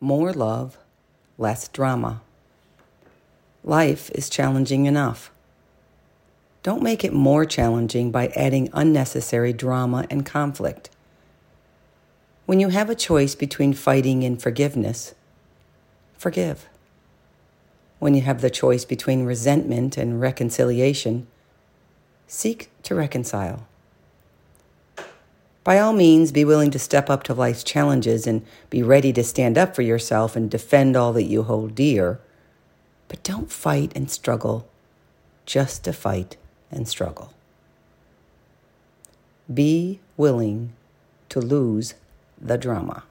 more love, less drama. Life is challenging enough. Don't make it more challenging by adding unnecessary drama and conflict. When you have a choice between fighting and forgiveness, forgive. When you have the choice between resentment and reconciliation, seek to reconcile. By all means, be willing to step up to life's challenges and be ready to stand up for yourself and defend all that you hold dear. But don't fight and struggle just to fight and struggle. Be willing to lose the drama.